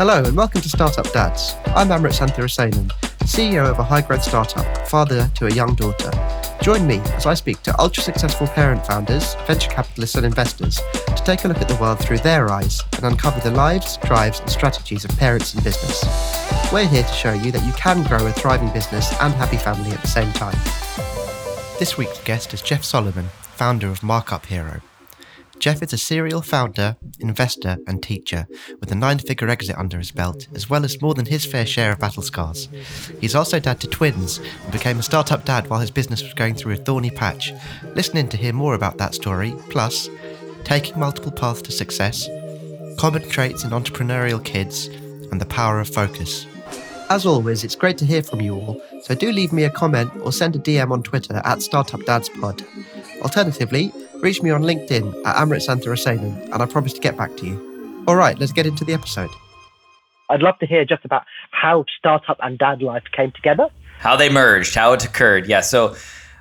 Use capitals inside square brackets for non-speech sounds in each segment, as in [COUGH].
Hello and welcome to Startup Dads. I'm Amrit Santhirasenan, CEO of a high growth startup, father to a young daughter. Join me as I speak to ultra successful parent founders, venture capitalists, and investors to take a look at the world through their eyes and uncover the lives, drives, and strategies of parents in business. We're here to show you that you can grow a thriving business and happy family at the same time. This week's guest is Jeff Solomon, founder of Markup Hero. Jeff is a serial founder, investor, and teacher with a nine figure exit under his belt, as well as more than his fair share of battle scars. He's also dad to twins and became a startup dad while his business was going through a thorny patch. Listening to hear more about that story, plus taking multiple paths to success, common traits in entrepreneurial kids, and the power of focus. As always, it's great to hear from you all, so do leave me a comment or send a DM on Twitter at StartupDadsPod. Alternatively, reach me on LinkedIn at Amrit Santhirasenan, and I promise to get back to you. All right, let's get into the episode. I'd love to hear just about how startup and dad life came together. How they merged, how it occurred. Yeah, so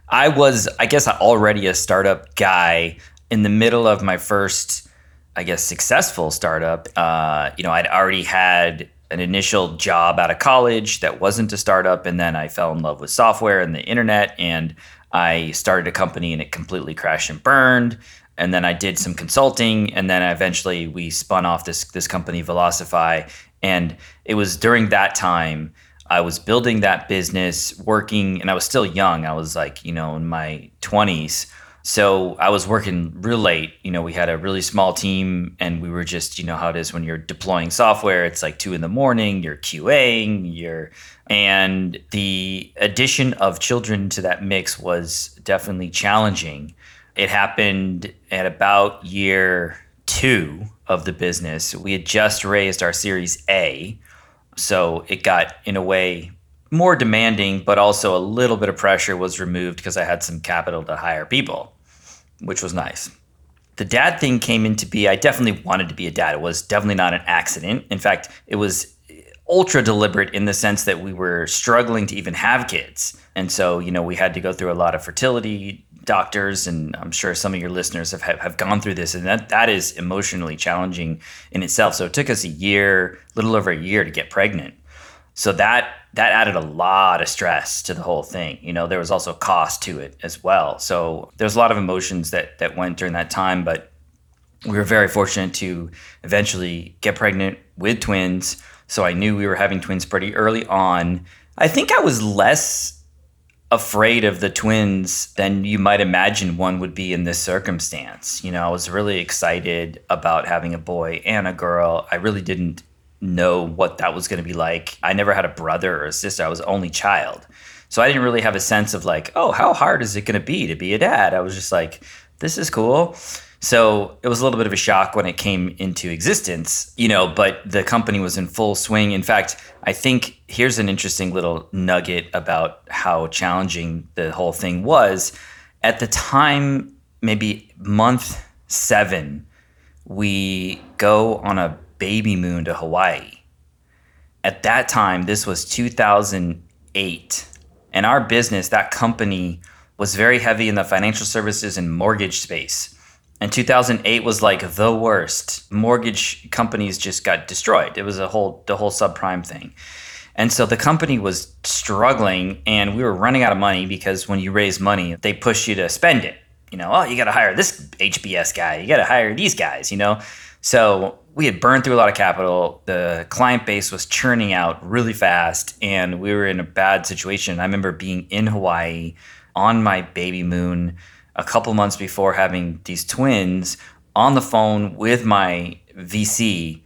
I was, I guess, already a startup guy in the middle of my first, I guess, successful startup. Uh, you know, I'd already had an initial job out of college that wasn't a startup, and then I fell in love with software and the internet, and I started a company and it completely crashed and burned. And then I did some consulting, and then eventually we spun off this this company Velocify. And it was during that time I was building that business, working, and I was still young. I was like, you know, in my twenties. So I was working real late. You know, we had a really small team and we were just, you know, how it is when you're deploying software. It's like two in the morning, you're QAing, you're, and the addition of children to that mix was definitely challenging. It happened at about year two of the business. We had just raised our Series A. So it got, in a way, more demanding, but also a little bit of pressure was removed because I had some capital to hire people, which was nice. The dad thing came into be. I definitely wanted to be a dad. It was definitely not an accident. In fact, it was ultra deliberate in the sense that we were struggling to even have kids. And so, you know, we had to go through a lot of fertility doctors and I'm sure some of your listeners have have gone through this and that that is emotionally challenging in itself. So it took us a year, little over a year to get pregnant. So that that added a lot of stress to the whole thing. You know, there was also cost to it as well. So there's a lot of emotions that that went during that time, but we were very fortunate to eventually get pregnant with twins. So I knew we were having twins pretty early on. I think I was less afraid of the twins than you might imagine one would be in this circumstance. You know, I was really excited about having a boy and a girl. I really didn't know what that was going to be like. I never had a brother or a sister. I was only child. So I didn't really have a sense of like, oh, how hard is it going to be to be a dad? I was just like, this is cool. So it was a little bit of a shock when it came into existence, you know, but the company was in full swing. In fact, I think here's an interesting little nugget about how challenging the whole thing was. At the time, maybe month seven, we go on a baby moon to Hawaii. At that time, this was 2008. And our business, that company, was very heavy in the financial services and mortgage space. And 2008 was like the worst. Mortgage companies just got destroyed. It was a whole the whole subprime thing. And so the company was struggling and we were running out of money because when you raise money, they push you to spend it. You know, oh, you got to hire this HBS guy. You got to hire these guys, you know. So we had burned through a lot of capital. The client base was churning out really fast, and we were in a bad situation. I remember being in Hawaii on my baby moon a couple months before having these twins on the phone with my VC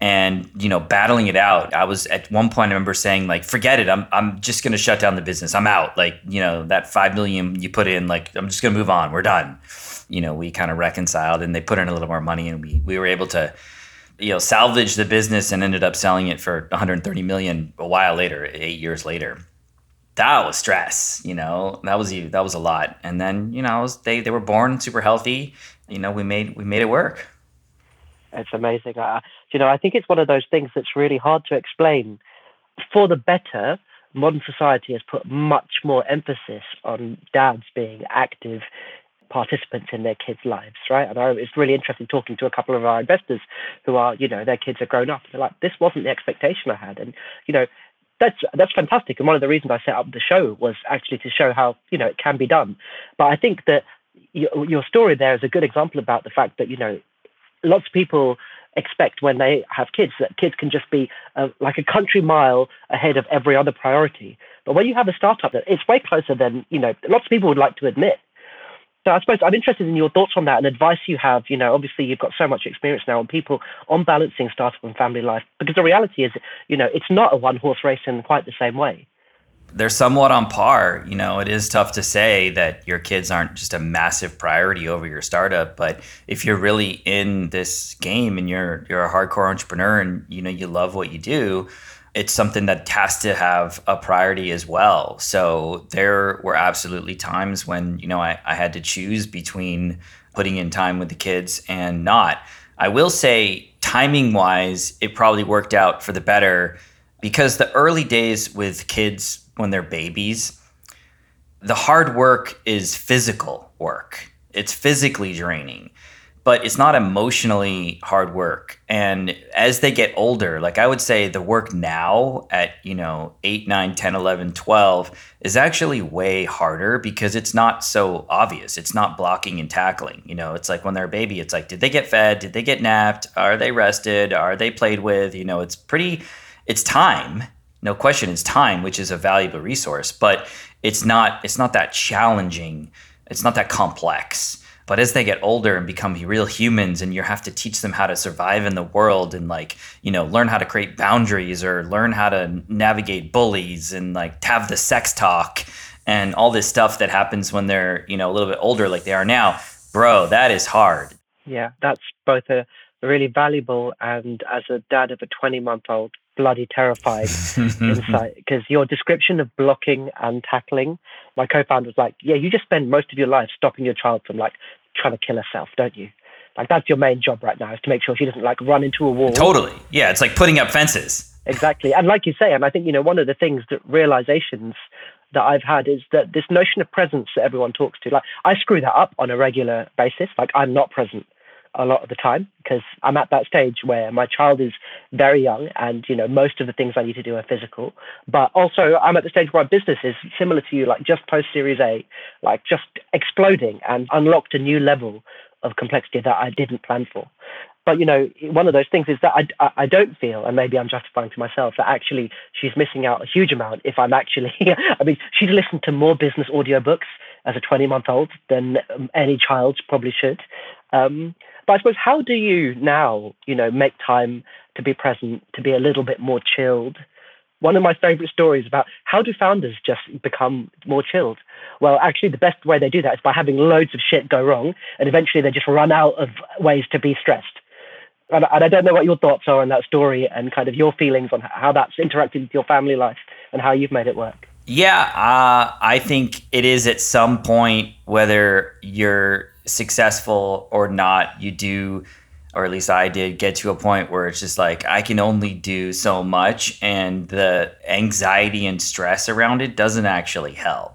and you know battling it out. I was at one point i remember saying like forget it. I'm, I'm just going to shut down the business. I'm out. Like you know that 5 million you put in like i'm just going to move on. We're done. You know we kind of reconciled and they put in a little more money and we we were able to you know salvage the business and ended up selling it for 130 million a while later 8 years later that was stress you know? That was you, that was a lot. And then you know was, they they were born super healthy. You know we made we made it work. It's amazing. Uh, you know i think it's one of those things that's really hard to explain. For the better modern society has put much more emphasis on dads being active participants in their kids' lives, right? And I, it's really interesting talking to a couple of our investors who are, you know, their kids are grown up. They're like, this wasn't the expectation I had, and you know, that's that's fantastic. And one of the reasons I set up the show was actually to show how you know it can be done. But I think that your, your story there is a good example about the fact that you know lots of people expect when they have kids that kids can just be uh, like a country mile ahead of every other priority. But when you have a startup, that it's way closer than you know lots of people would like to admit. So I suppose I'm interested in your thoughts on that and advice you have. You know, obviously you've got so much experience now on people on balancing startup and family life. Because the reality is, you know, it's not a one horse race in quite the same way they're somewhat on par. You know, it is tough to say that your kids aren't just a massive priority over your startup, but if you're really in this game and you're you're a hardcore entrepreneur and you know you love what you do, it's something that has to have a priority as well. So there were absolutely times when, you know, I, I had to choose between putting in time with the kids and not. I will say timing wise, it probably worked out for the better because the early days with kids when they're babies, the hard work is physical work. It's physically draining, but it's not emotionally hard work. And as they get older, like I would say the work now at, you know, 8, 9, 10, 11, 12 is actually way harder because it's not so obvious. It's not blocking and tackling. You know, it's like when they're a baby, it's like, did they get fed? Did they get napped? Are they rested? Are they played with? You know, it's pretty, it's time no question it's time which is a valuable resource but it's not it's not that challenging it's not that complex but as they get older and become real humans and you have to teach them how to survive in the world and like you know learn how to create boundaries or learn how to navigate bullies and like have the sex talk and all this stuff that happens when they're you know a little bit older like they are now bro that is hard. Yeah that's both a really valuable and as a dad of a 20 month old bloody terrified [LAUGHS] insight because your description of blocking and tackling, my co-founder was like, yeah, you just spend most of your life stopping your child from like trying to kill herself, don't you? Like that's your main job right now is to make sure she doesn't like run into a wall. Totally. Yeah, it's like putting up fences. Exactly. And like you say, and I think, you know, one of the things that realizations that I've had is that this notion of presence that everyone talks to, like I screw that up on a regular basis. Like I'm not present a lot of the time because I'm at that stage where my child is very young and you know most of the things I need to do are physical. But also I'm at the stage where my business is similar to you like just post series A like just exploding and unlocked a new level of complexity that I didn't plan for. But you know one of those things is that I, I don't feel and maybe i'm justifying to myself that actually she's missing out a huge amount if i'm actually [LAUGHS] i mean she's listened to more business audiobooks as a 20 month old than um, any child probably should um, but I suppose how do you now, you know, make time to be present, to be a little bit more chilled? One of my favorite stories about how do founders just become more chilled? Well, actually, the best way they do that is by having loads of shit go wrong, and eventually they just run out of ways to be stressed. And, and I don't know what your thoughts are on that story and kind of your feelings on how that's interacted with your family life and how you've made it work. Yeah, uh, I think it is at some point, whether you're successful or not, you do, or at least I did, get to a point where it's just like I can only do so much, and the anxiety and stress around it doesn't actually help.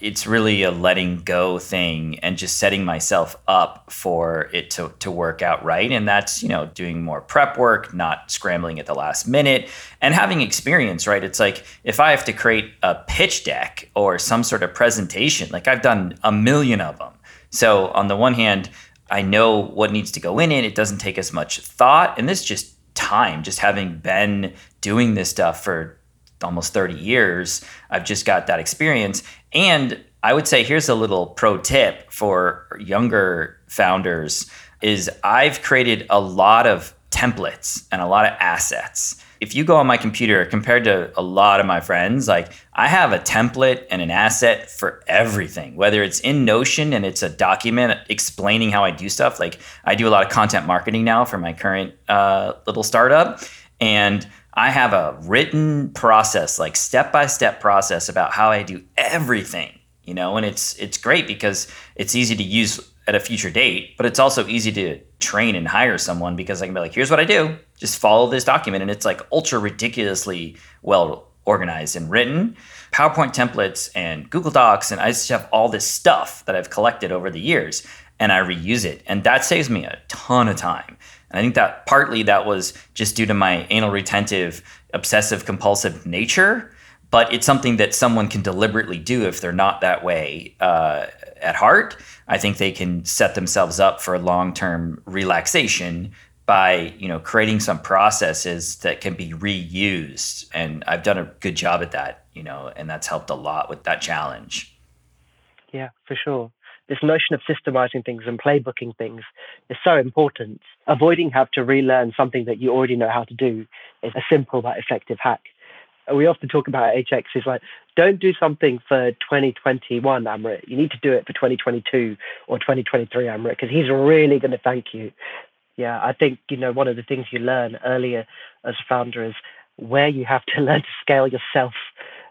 It's really a letting go thing and just setting myself up for it to, to work out right. And that's, you know, doing more prep work, not scrambling at the last minute, and having experience, right? It's like if I have to create a pitch deck or some sort of presentation, like I've done a million of them so on the one hand, I know what needs to go in it. It doesn't take as much thought. And this just time, just having been doing this stuff for almost 30 years, I've just got that experience. And I would say here's a little pro tip for younger founders is I've created a lot of templates and a lot of assets if you go on my computer compared to a lot of my friends, like I have a template and an asset for everything, whether it's in Notion and it's a document explaining how I do stuff. Like I do a lot of content marketing now for my current uh, little startup. And I have a written process, like step by step process about how I do everything, you know, and it's it's great because it's easy to use at a future date, but it's also easy to train and hire someone because I can be like, here's what I do, just follow this document. And it's like ultra ridiculously well organized and written. PowerPoint templates and Google Docs, and I just have all this stuff that I've collected over the years, and I reuse it, and that saves me a ton of time. And I think that partly that was just due to my anal retentive, obsessive compulsive nature, but it's something that someone can deliberately do if they're not that way uh, at heart. I think they can set themselves up for long term relaxation by you know creating some processes that can be reused. And i've done a good job at that you know and that's helped a lot with that challenge. Yeah for sure. This notion of systemizing things and playbooking things is so important. Avoiding have to relearn something that you already know how to do is a simple but effective hack we often talk about HX is like, don't do something for 2021, Amrit. You need to do it for 2022 or 2023, Amrit, because he's really going to thank you yeah, I think you know one of the things you learn earlier as a founder is where you have to [LAUGHS] learn to scale yourself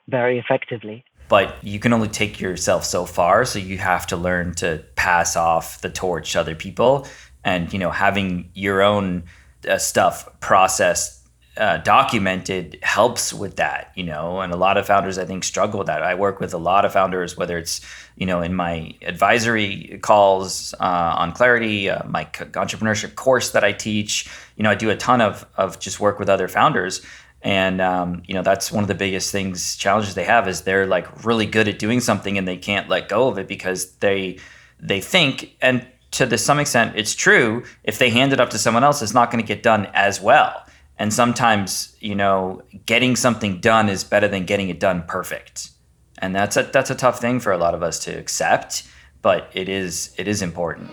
very effectively. But you can only take yourself so far, so you have to learn to pass off the torch to other people, and you know having your own uh, stuff processed uh, documented helps with that, you know, and a lot of founders I think struggle with that. I work with a lot of founders, whether it's you know in my advisory calls uh, on Clarity, uh, my entrepreneurship course that I teach. You know, I do a ton of of just work with other founders, and um, you know that's one of the biggest things challenges they have is they're like really good at doing something and they can't let go of it because they they think and to the some extent it's true if they hand it up to someone else it's not going to get done as well and sometimes, you know, getting something done is better than getting it done perfect. And that's a that's a tough thing for a lot of us to accept, but it is it is important.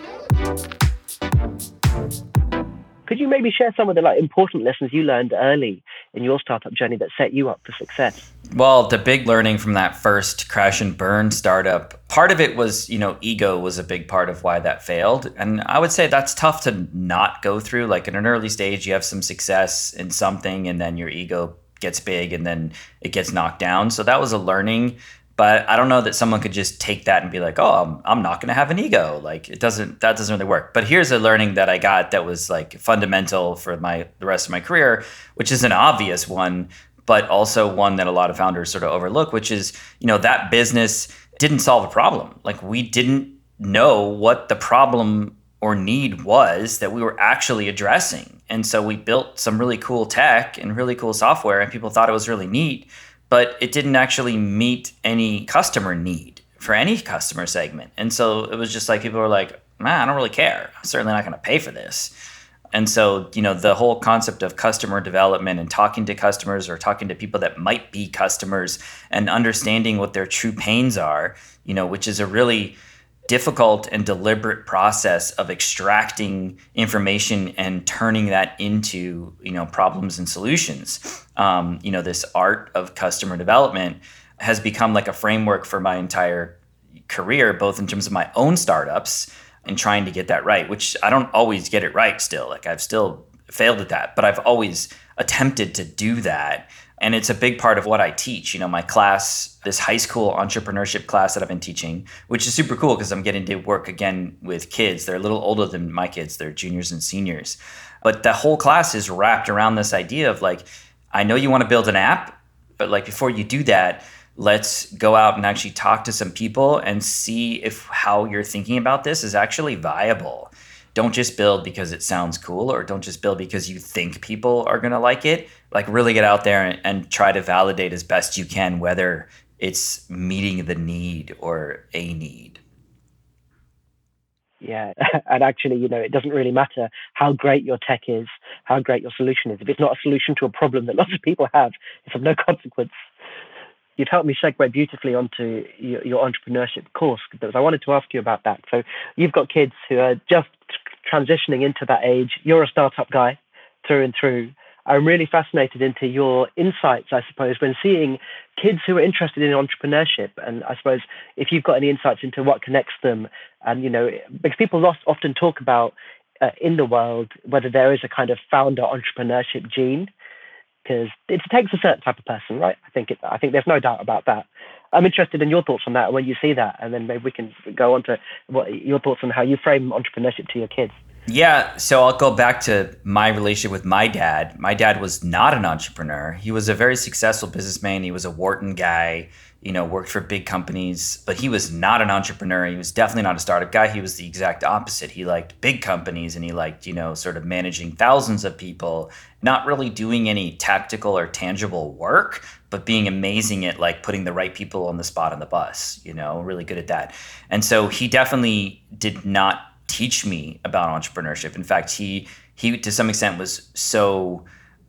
Could you maybe share some of the like important lessons you learned early in your startup journey that set you up for success? Well, the big learning from that first crash and burn startup, part of it was, you know, ego was a big part of why that failed. And I would say that's tough to not go through. Like in an early stage, you have some success in something and then your ego gets big and then it gets knocked down. So that was a learning but I don't know that someone could just take that and be like, "Oh, I'm, I'm not going to have an ego." Like it doesn't that doesn't really work. But here's a learning that I got that was like fundamental for my the rest of my career, which is an obvious one, but also one that a lot of founders sort of overlook, which is, you know, that business didn't solve a problem. Like we didn't know what the problem or need was that we were actually addressing. And so we built some really cool tech and really cool software and people thought it was really neat but it didn't actually meet any customer need for any customer segment. And so it was just like people were like, man, I don't really care. I'm certainly not going to pay for this. And so, you know, the whole concept of customer development and talking to customers or talking to people that might be customers and understanding what their true pains are, you know, which is a really difficult and deliberate process of extracting information and turning that into you know problems and solutions. Um, you know this art of customer development has become like a framework for my entire career both in terms of my own startups and trying to get that right which i don't always get it right still. Like i've still failed at that but i've always attempted to do that and it's a big part of what I teach. You know, my class, this high school entrepreneurship class that I've been teaching, which is super cool because I'm getting to work again with kids. They're a little older than my kids, they're juniors and seniors. But the whole class is wrapped around this idea of like, I know you want to build an app, but like before you do that, let's go out and actually talk to some people and see if how you're thinking about this is actually viable don't just build because it sounds cool or don't just build because you think people are going to like it. Like really get out there and, and, try to validate as best you can whether it's meeting the need or a need. Yeah [LAUGHS] and actually you know it doesn't really matter how great your tech is how great your solution is. If it's not a solution to a problem that [LAUGHS] lots of people have it's of no consequence. You've helped me segue beautifully onto your, your entrepreneurship course because I wanted to ask you about that. So you've got kids who are just transitioning into that age. You're a startup guy through and through. I'm really fascinated into your insights, I suppose, when seeing kids who are interested in entrepreneurship. And I suppose if you've got any insights into what connects them, and you know, because people often talk about uh, in the world whether there is a kind of founder entrepreneurship gene because it takes a certain type of person, right? I think it, I think there's no doubt about that. I'm interested in your thoughts on that when you see that, and then maybe we can go on to what your thoughts on how you frame entrepreneurship to your kids. Yeah, so I'll go back to my relationship with my dad. My dad was not an entrepreneur. He was a very successful businessman. He was a Wharton guy, you know, worked for big companies, but he was not an entrepreneur. He was definitely not a startup guy. He was the exact opposite. He liked big companies and he liked, you know, sort of managing thousands of people, not really doing any tactical or tangible work, but being amazing at like putting the right people on the spot on the bus, you know, really good at that. And so he definitely did not teach me about entrepreneurship. In fact, he he to some extent was so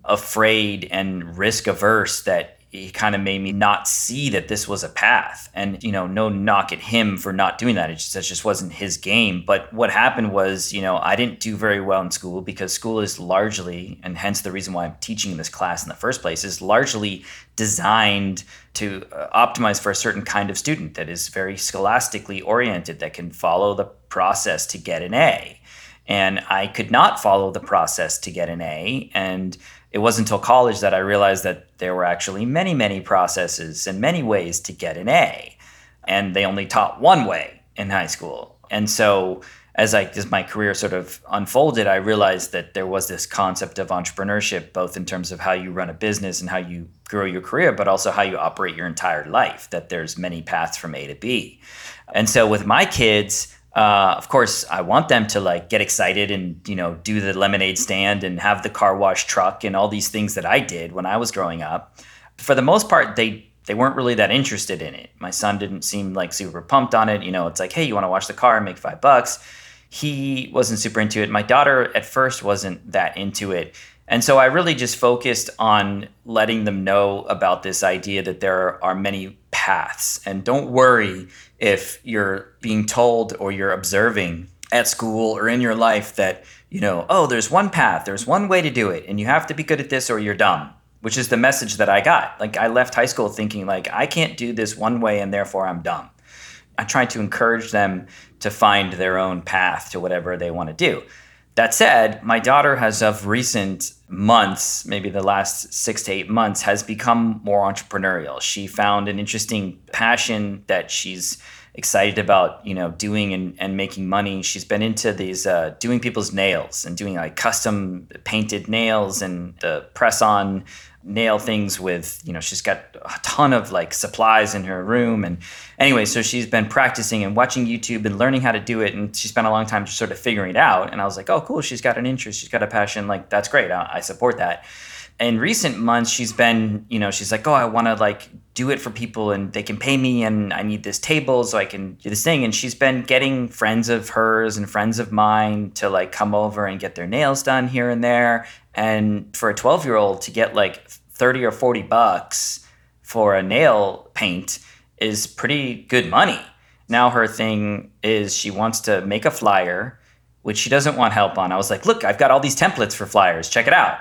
afraid and risk averse that he kind of made me not see that this was a path. And, you know, no knock at him for not doing that. It just, it just wasn't his game. But what happened was, you know, I didn't do very well in school because school is largely, and hence the reason why I'm teaching this class in the first place, is largely designed to uh, optimize for a certain kind of student that is very scholastically oriented, that can follow the process to get an A. And I could not follow the process to get an A. And it wasn't until college that I realized that there were actually many, many processes and many ways to get an A. And they only taught one way in high school. And so as I as my career sort of unfolded, I realized that there was this concept of entrepreneurship, both in terms of how you run a business and how you grow your career, but also how you operate your entire life. That there's many paths from A to B. And so with my kids, uh, of course, I want them to like get excited and you know do the lemonade stand and have the car wash truck and all these things that I did when I was growing up. For the most part, they they weren't really that interested in it. My son didn't seem like super pumped on it. You know, it's like, hey, you want to wash the car and make five bucks? He wasn't super into it. My daughter at first wasn't that into it. And so I really just focused on letting them know about this idea that there are many paths. And don't worry if you're being told or you're observing at school or in your life that, you know, oh, there's one path, there's one way to do it, and you have to be good at this or you're dumb, which is the message that I got. Like, I left high school thinking, like, I can't do this one way and therefore I'm dumb. I tried to encourage them to find their own path to whatever they want to do. That said, my daughter has of recent months, maybe the last six to eight months, has become more entrepreneurial. She found an interesting passion that she's excited about, you know, doing and, and making money. She's been into these uh, doing people's nails and doing like custom painted nails and the press on nail things with you know she's got a ton of like supplies in her room. And anyway so she's been practicing and watching youtube and learning how to do it. And she spent a long time just sort of figuring it out. And i was like oh cool. She's got an interest. She's got a passion. Like that's great. I, I support that in recent months she's been you know she's like oh i want to like do it for people and they can pay me and i need this table so i can do this thing and she's been getting friends of hers and friends of mine to like come over and get their nails done here and there and for a 12 year old to get like 30 or 40 bucks for a nail paint is pretty good money. Now her thing is she wants to make a flyer, which she doesn't want help on. I was like, look, I've got all these templates for flyers. Check it out.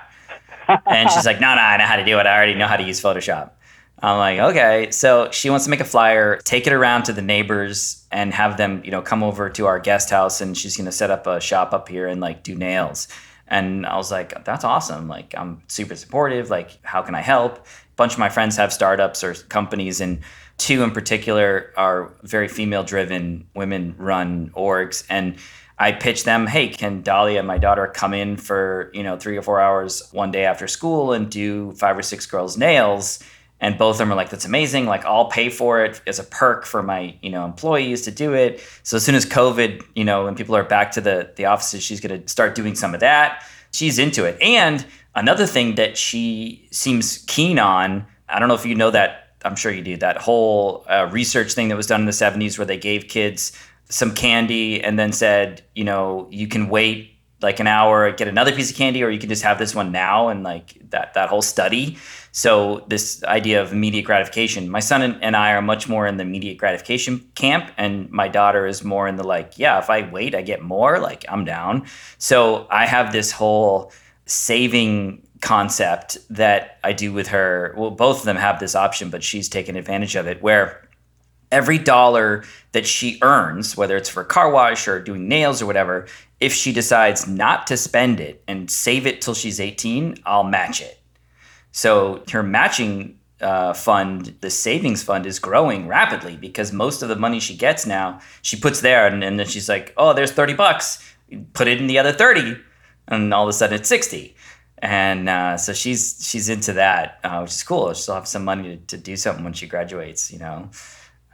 And she's like, no, no, I know how to do it. I already know how to use Photoshop. I'm like, okay. So she wants to make a flyer, take it around to the neighbors and have them, you know, come over to our guest house and she's going to set up a shop up here and like do nails. And I was like, that's awesome. Like, I'm super supportive. Like, how can I help? A bunch of my friends have startups or companies, and two in particular are very female driven, women run orgs. And I pitched them, hey, can Dahlia, my daughter, come in for, you know, three or four hours one day after school and do five or six girls' nails? and both of them are like that's amazing. Like i'll pay for it as a perk for my you know employees to do it. So as soon as covid you know when people are back to the the offices she's going to start doing some of that. She's into it. And another thing that she seems keen on i don't know if you know that i'm sure you do that whole uh, research thing that was done in the 70s where they gave kids some candy and then said you know you can wait like an hour get another piece of candy or you can just have this one now and like that that whole study so this idea of immediate gratification, my son and I are much more in the immediate gratification camp, and my daughter is more in the like, yeah, if I wait, I get more. Like I'm down. So I have this whole saving concept that I do with her. Well, both of them have this option, but she's taken advantage of it where every dollar that she earns, whether it's for car wash or doing nails or whatever, if she decides not to spend it and save it till she's 18, I'll match it. So her matching uh, fund, the savings fund, is growing rapidly because most of the money she gets now, she puts there, and, and then she's like, "Oh, there's thirty bucks. put it in the other 30 and all of a sudden it's 60 and uh, so she's she's into that uh, which is cool she'll have some money to, to do something when she graduates you know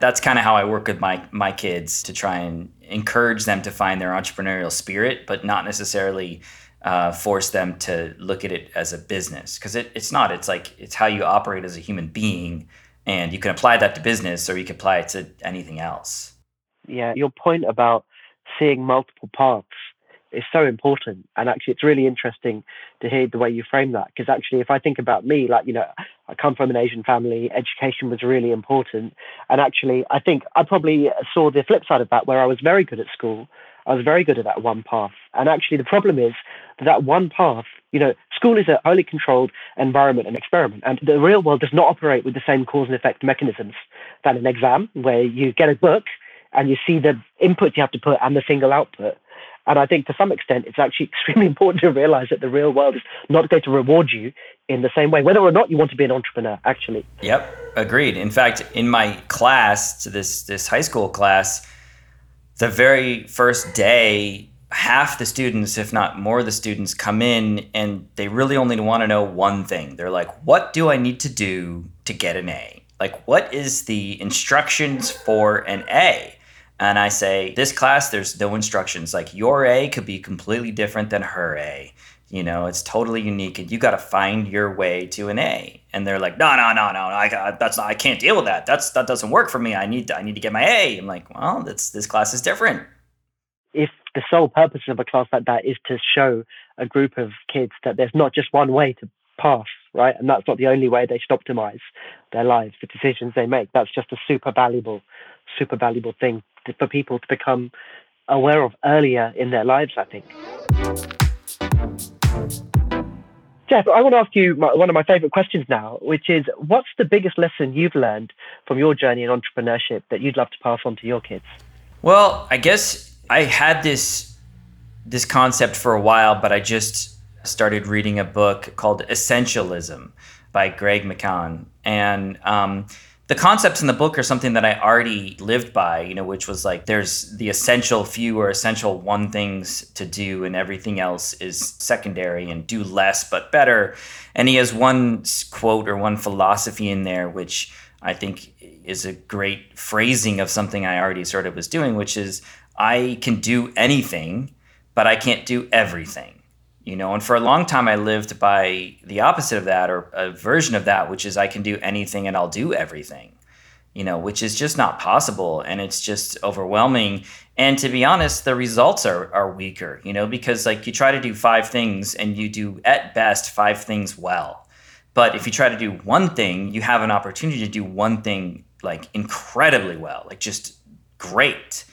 that's kind of how i work with my my kids to try and encourage them to find their entrepreneurial spirit but not necessarily uh, force them to look at it as a business. Because it, it's not it's like it's how you operate as a human being and you can apply that to business or you can apply it to anything else. Yeah your point about seeing multiple paths is so important. And actually, it's really interesting to hear the way you frame that. Because actually, if I think about me, like, you know, I come from an Asian family, education was really important. And actually, I think I probably saw the flip side of that, where I was very good at school. I was very good at that one path. And actually, the problem is that, that one path, you know, school is a highly controlled environment and experiment. And the real world does not operate with the same cause and effect mechanisms than an exam, where you get a book and you see the input you have to put and the single output. And I think to some extent, it's actually [LAUGHS] extremely important to realize that the real world is not going to reward you in the same way, whether or not you want to be an entrepreneur, actually. Yep, agreed. In fact, in my class, this, this high school class, the very first day, half the students, if not more of the students, come in and they really only want to know one thing. They're like, what do I need to do to get an A? Like, what is the instructions for an A? And I say, this class, there's no instructions. Like your A could be completely different than her A. You know, it's totally unique, and you got to find your way to an A. And they're like, no, no, no, no, I that's not, I can't deal with that. That's that doesn't work for me. I need to, I need to get my A. I'm like, well, that's this class is different. If the sole purpose of a class like that is to show a group of kids that there's not just one way to pass, right? And that's not the only way they should optimize their lives, the decisions they make. That's just a super valuable, super valuable thing for people to become aware of earlier in their lives, I think. Jeff, I want to ask you my, one of my favorite questions now, which is what's the biggest lesson you've learned from your journey in entrepreneurship that you'd love to pass on to your kids? Well, I guess I had this this concept for a while, but I just started reading a book called Essentialism by Greg McKeown. And um, the concepts in the book are something that I already lived by, you know, which was like there's the essential few or essential one things to do, and everything else is secondary and do less but better. And he has one quote or one philosophy in there, which I think is a great phrasing of something I already sort of was doing, which is I can do anything, but I can't do everything you know and for a long time i lived by the opposite of that or a version of that which is i can do anything and i'll do everything you know which is just not possible and it's just overwhelming. And to be honest the results are, are weaker you know because like you try to do five things and you do at best five things well. But if you try to do one thing you have an opportunity to do one thing like incredibly well like just great.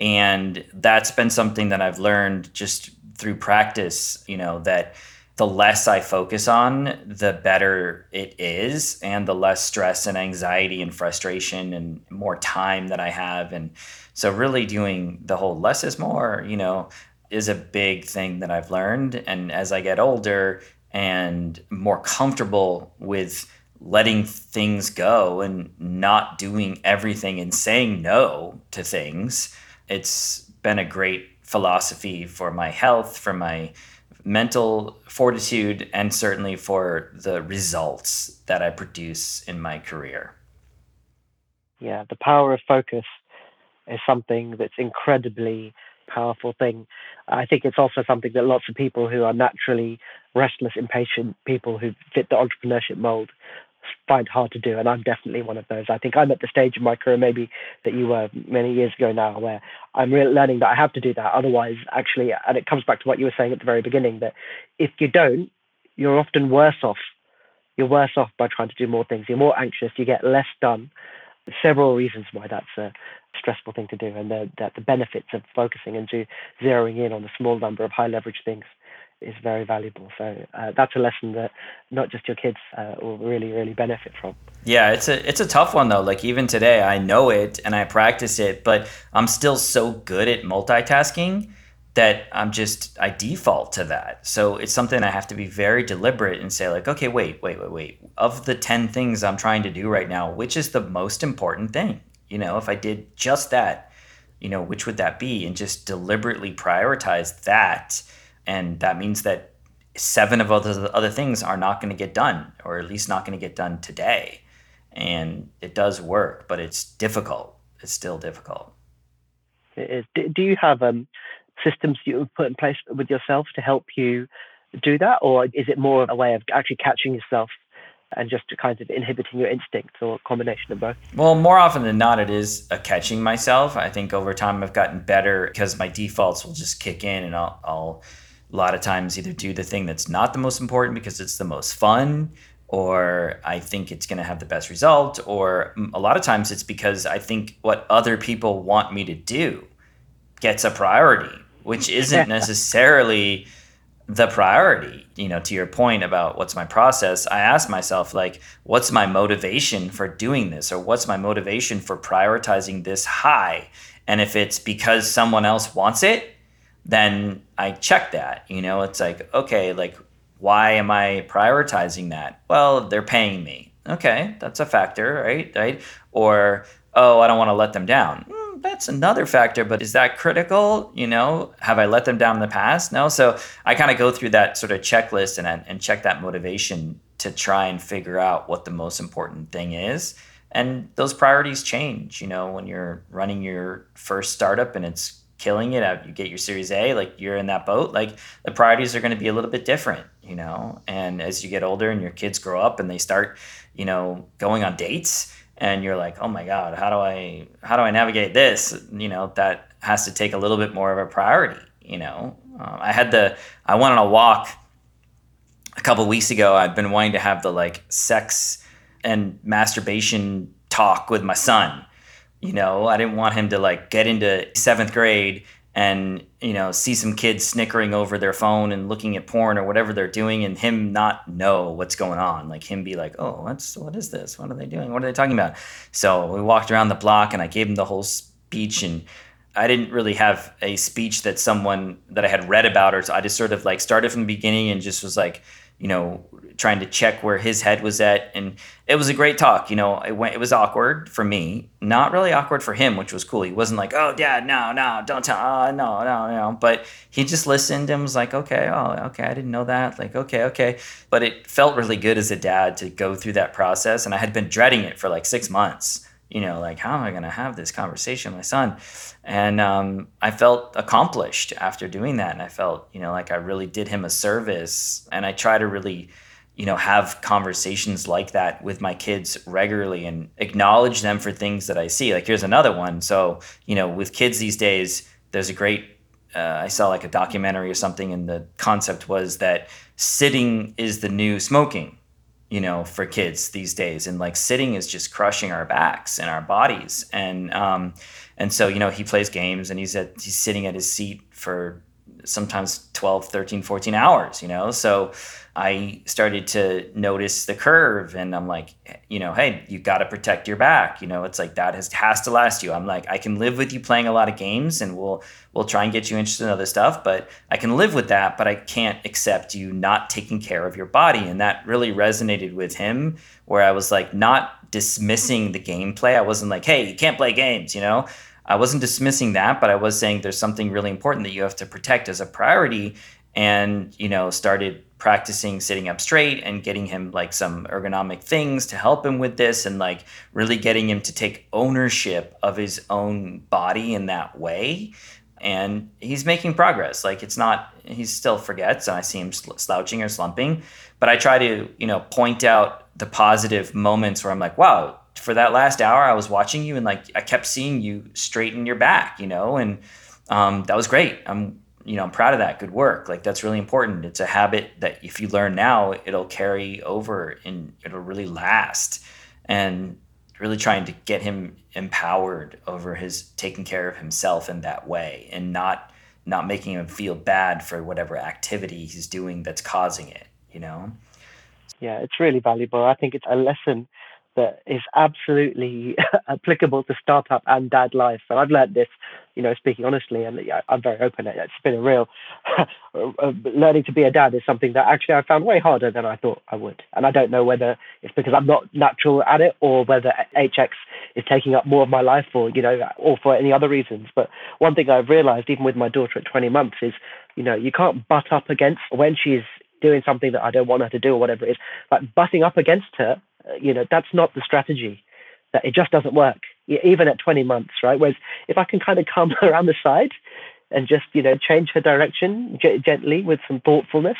And that's been something that i've learned just through practice, you know, that the less I focus on, the better it is, and the less stress and anxiety and frustration and more time that I have. And so, really doing the whole less is more, you know, is a big thing that I've learned. And as I get older and more comfortable with letting things go and not doing everything and saying no to things, it's been a great philosophy for my health, for my mental fortitude, and certainly for the results that I produce in my career. Yeah, the power of focus is something that's incredibly powerful thing. I think it's also something that lots of people who are naturally restless, impatient people who fit the entrepreneurship mold find hard to do, and I'm definitely one of those. I think I'm at the stage of my career maybe that you were many years ago now, where I'm really learning that I have to do that. Otherwise, actually, and it comes back to what you were saying at the very beginning, that if you don't, you're often worse off. You're worse off by trying to do more things. You're more anxious. You get less done. Several reasons why that's a stressful thing to do, and the, that the benefits of focusing and to zeroing in on a small number of high leverage things is very valuable. So uh, that's a lesson that not just your kids uh, will really, really benefit from. Yeah, it's a it's a tough one though. Like even today, I know it and I practice it, but I'm still so good at multitasking that I'm just I default to that. So it's something I have to be very deliberate and say like, okay, wait, wait, wait, wait. Of the 10 things I'm trying to do right now, which is the most important thing? You know, if I did just that, you know, which would that be? And just deliberately prioritize that. And that means that seven of other other things are not going to get done, or at least not going to get done today. And it does work, but it's difficult. It's still difficult. It is. Do you have um, systems you have put in place with yourself to help you do that, or is it more a way of actually catching yourself and just kind of inhibiting your instincts or a combination of both? Well, more often than not, it is a catching myself. I think over time I've gotten better because my defaults will just kick in and I'll, I'll a lot of times either do the thing that's not the most important because it's the most fun or I think it's going to have the best result, or a lot of times it's because I think what other people want me to do gets a priority, which [LAUGHS] isn't necessarily the priority. You know, to your point about what's my process, I ask myself, like, what's my motivation for doing this, or what's my motivation for prioritizing this high? And if it's because someone else wants it, then I check that. You know, it's like, okay, like, why am I prioritizing that? Well, they're paying me. Okay, that's a factor, right? Right? Or, oh, I don't want to let them down. Mm, that's another factor, but is that critical? You know, have I let them down in the past? No. So I kind of go through that sort of checklist and, and check that motivation to try and figure out what the most important thing is. And those priorities change, you know, when you're running your first startup and it's killing it out you get your series a like you're in that boat like the priorities are going to be a little bit different you know? And as you get older and your kids grow up and they start you know going on dates and you're like oh my god how do i how do i navigate this? You know that has to take a little bit more of a priority you know? Um, i had the i went on a walk a couple weeks ago. I've been wanting to have the like sex and masturbation talk with my son you know, I didn't want him to like get into seventh grade and you know see some kids snickering over their phone and looking at porn or whatever they're doing and him not know what's going on. Like him be like oh what's what is this? What are they doing? What are they talking about? So we walked around the block and i gave him the whole speech and i didn't really have a speech that someone that i had read about or so. I just sort of like started from the beginning and just was like you know, trying to check where his head was at. And it was a great talk. You know, it went, it was awkward for me, not really awkward for him, which was cool. He wasn't like, oh, dad, no, no, don't tell, oh, no, no, no. But he just listened and was like, okay, oh, okay, I didn't know that. Like, okay, okay. But it felt really good as a dad to go through that process. And I had been dreading it for like six months you know, like how am I going to have this conversation with my son? And um, I felt accomplished after doing that, and I felt, you know, like I really did him a service. And I try to really, you know, have conversations like that with my kids regularly and acknowledge them for things that I see. Like here's another one. So you know, with kids these days, there's a great. Uh, I saw like a documentary or something, and the concept was that sitting is the new smoking you know, for kids these days. And like sitting is just crushing our backs and our bodies. And um, and so, you know, he plays games and he's at he's sitting at his seat for sometimes 12, 13, 14 hours, you know. So I started to notice the curve and I'm like, you know, hey, you got to protect your back. You know, it's like that has has to last you. I'm like, I can live with you playing a lot of games and we'll we'll try and get you interested in other stuff, but I can live with that, but I can't accept you not taking care of your body. And that really resonated with him where I was like not dismissing the gameplay. I wasn't like, hey, you can't play games, you know. I wasn't dismissing that, but I was saying there's something really important that you have to protect as a priority and, you know, started practicing sitting up straight and getting him like some ergonomic things to help him with this and like really getting him to take ownership of his own body in that way. And he's making progress. Like it's not he still forgets and i see him slouching or slumping but i try to you know point out the positive moments where i'm like wow for that last hour i was watching you and like i kept seeing you straighten your back you know? And um, that was great. I'm you know, I'm proud of that. Good work. Like that's really important. It's a habit that if you learn now, it'll carry over and it'll really last. And really trying to get him empowered over his taking care of himself in that way and not not making him feel bad for whatever activity he's doing that's causing it, you know? Yeah, it's really valuable. I think it's a lesson that is absolutely [LAUGHS] applicable to startup and dad life. And I've learned this, you know, speaking honestly, and I'm very open. It's been a real [LAUGHS] uh, learning to be a dad is something that actually I found way harder than I thought I would. And I don't know whether it's because I'm not natural at it or whether HX is taking up more of my life or, you know, or for any other reasons. But one thing I've realized, even with my daughter at 20 months, is, you know, you can't butt up against when she's doing something that I don't want her to do or whatever it is. Like butting up against her, uh, you know, that's not the strategy. That it just doesn't work, even at 20 months, right? Whereas if I can kind of come [LAUGHS] around the side and just, you know, change her direction g- gently with some thoughtfulness,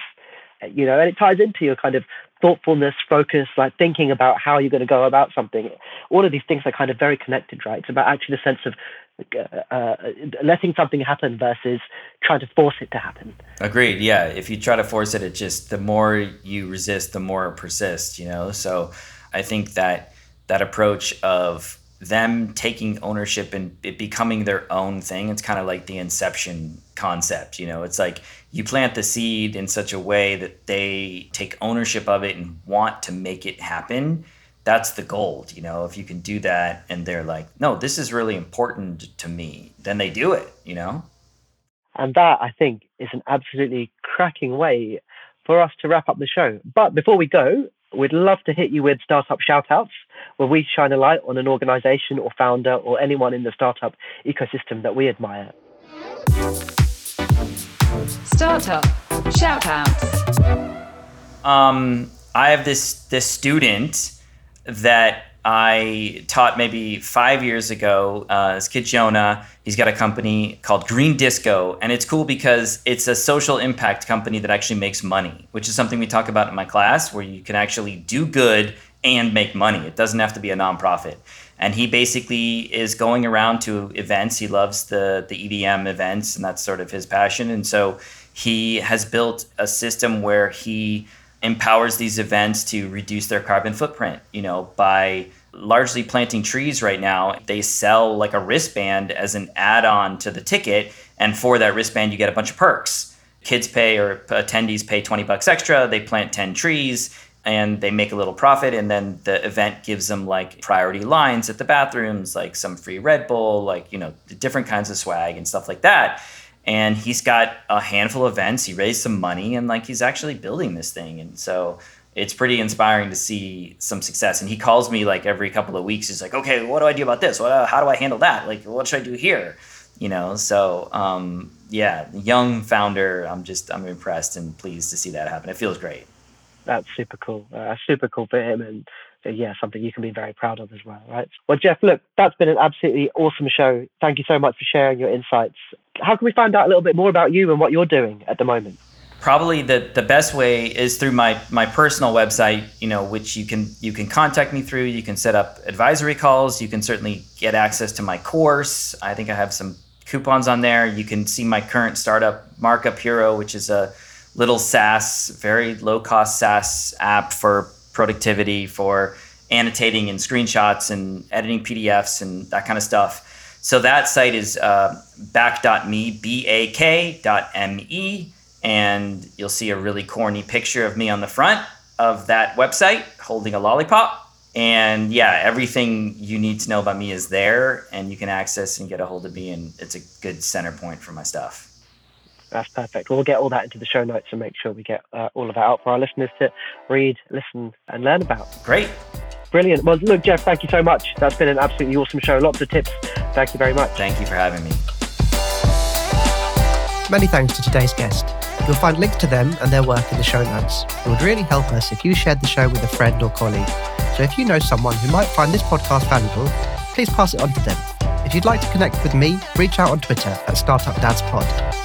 you know, and it ties into your kind of thoughtfulness, focus, like thinking about how you're going to go about something. All of these things are kind of very connected, right? It's about actually the sense of uh, uh, letting something happen versus trying to force it to happen. Agreed. Yeah. If you try to force it, it just the more you resist, the more it persists. You know. So I think that that approach of them taking ownership and it becoming their own thing. It's kind of like the inception concept, you know. It's like you plant the seed in such a way that they take ownership of it and want to make it happen. That's the gold, you know. If you can do that and they're like, "No, this is really important to me." Then they do it, you know. And that I think is an absolutely cracking way for us to wrap up the show. But before we go, We'd love to hit you with startup shoutouts where we shine a light on an organization or founder or anyone in the startup ecosystem that we admire. Startup shoutouts. Um, I have this this student that I taught maybe five years ago. Uh, this kid Jonah, he's got a company called Green Disco, and it's cool because it's a social impact company that actually makes money, which is something we talk about in my class, where you can actually do good and make money. It doesn't have to be a nonprofit. And he basically is going around to events. He loves the the EDM events, and that's sort of his passion. And so he has built a system where he empowers these events to reduce their carbon footprint, you know, by largely planting trees right now. They sell like a wristband as an add-on to the ticket, and for that wristband you get a bunch of perks. Kids pay or attendees pay 20 bucks extra, they plant 10 trees and they make a little profit and then the event gives them like priority lines at the bathrooms, like some free Red Bull, like, you know, different kinds of swag and stuff like that and he's got a handful of events. He raised some money, and like he's actually building this thing. And so it's pretty inspiring to see some success. And he calls me like every couple of weeks. He's like, "Okay, what do I do about this? What, uh, how do I handle that? Like, what should I do here?" You know. So um, yeah, young founder. I'm just I'm impressed and pleased to see that happen. It feels great. That's super cool. Uh, super cool for him, and yeah, something you can be very proud of as well, right? Well, Jeff, look, that's been an absolutely awesome show. Thank you so much for sharing your insights. How can we find out a little bit more about you and what you're doing at the moment? Probably the, the best way is through my, my personal website, you know, which you can you can contact me through. You can set up advisory calls. You can certainly get access to my course. I think I have some coupons on there. You can see my current startup, Markup Hero, which is a little SaaS, very low cost SaaS app for productivity, for annotating and screenshots and editing PDFs and that kind of stuff. So that site is uh, bak.me, B A K dot M E. And you'll see a really corny picture of me on the front of that website holding a lollipop. And yeah, everything you need to know about me is there, and you can access and get a hold of me. And it's a good center point for my stuff. That's perfect. We'll get all that into the show notes and make sure we get uh, all of that out for our listeners to read, listen, and learn about. Great. Brilliant. Well, look, Jeff, thank you so much. That's been an absolutely awesome show. Lots of tips. Thank you very much. Thank you for having me. Many thanks to today's guest. You'll find links to them and their work in the show notes. It would really help us if you shared the show with a friend or colleague. So if you know someone who might find this podcast valuable, please pass it on to them. If you'd like to connect with me, reach out on Twitter at StartupDadsPod.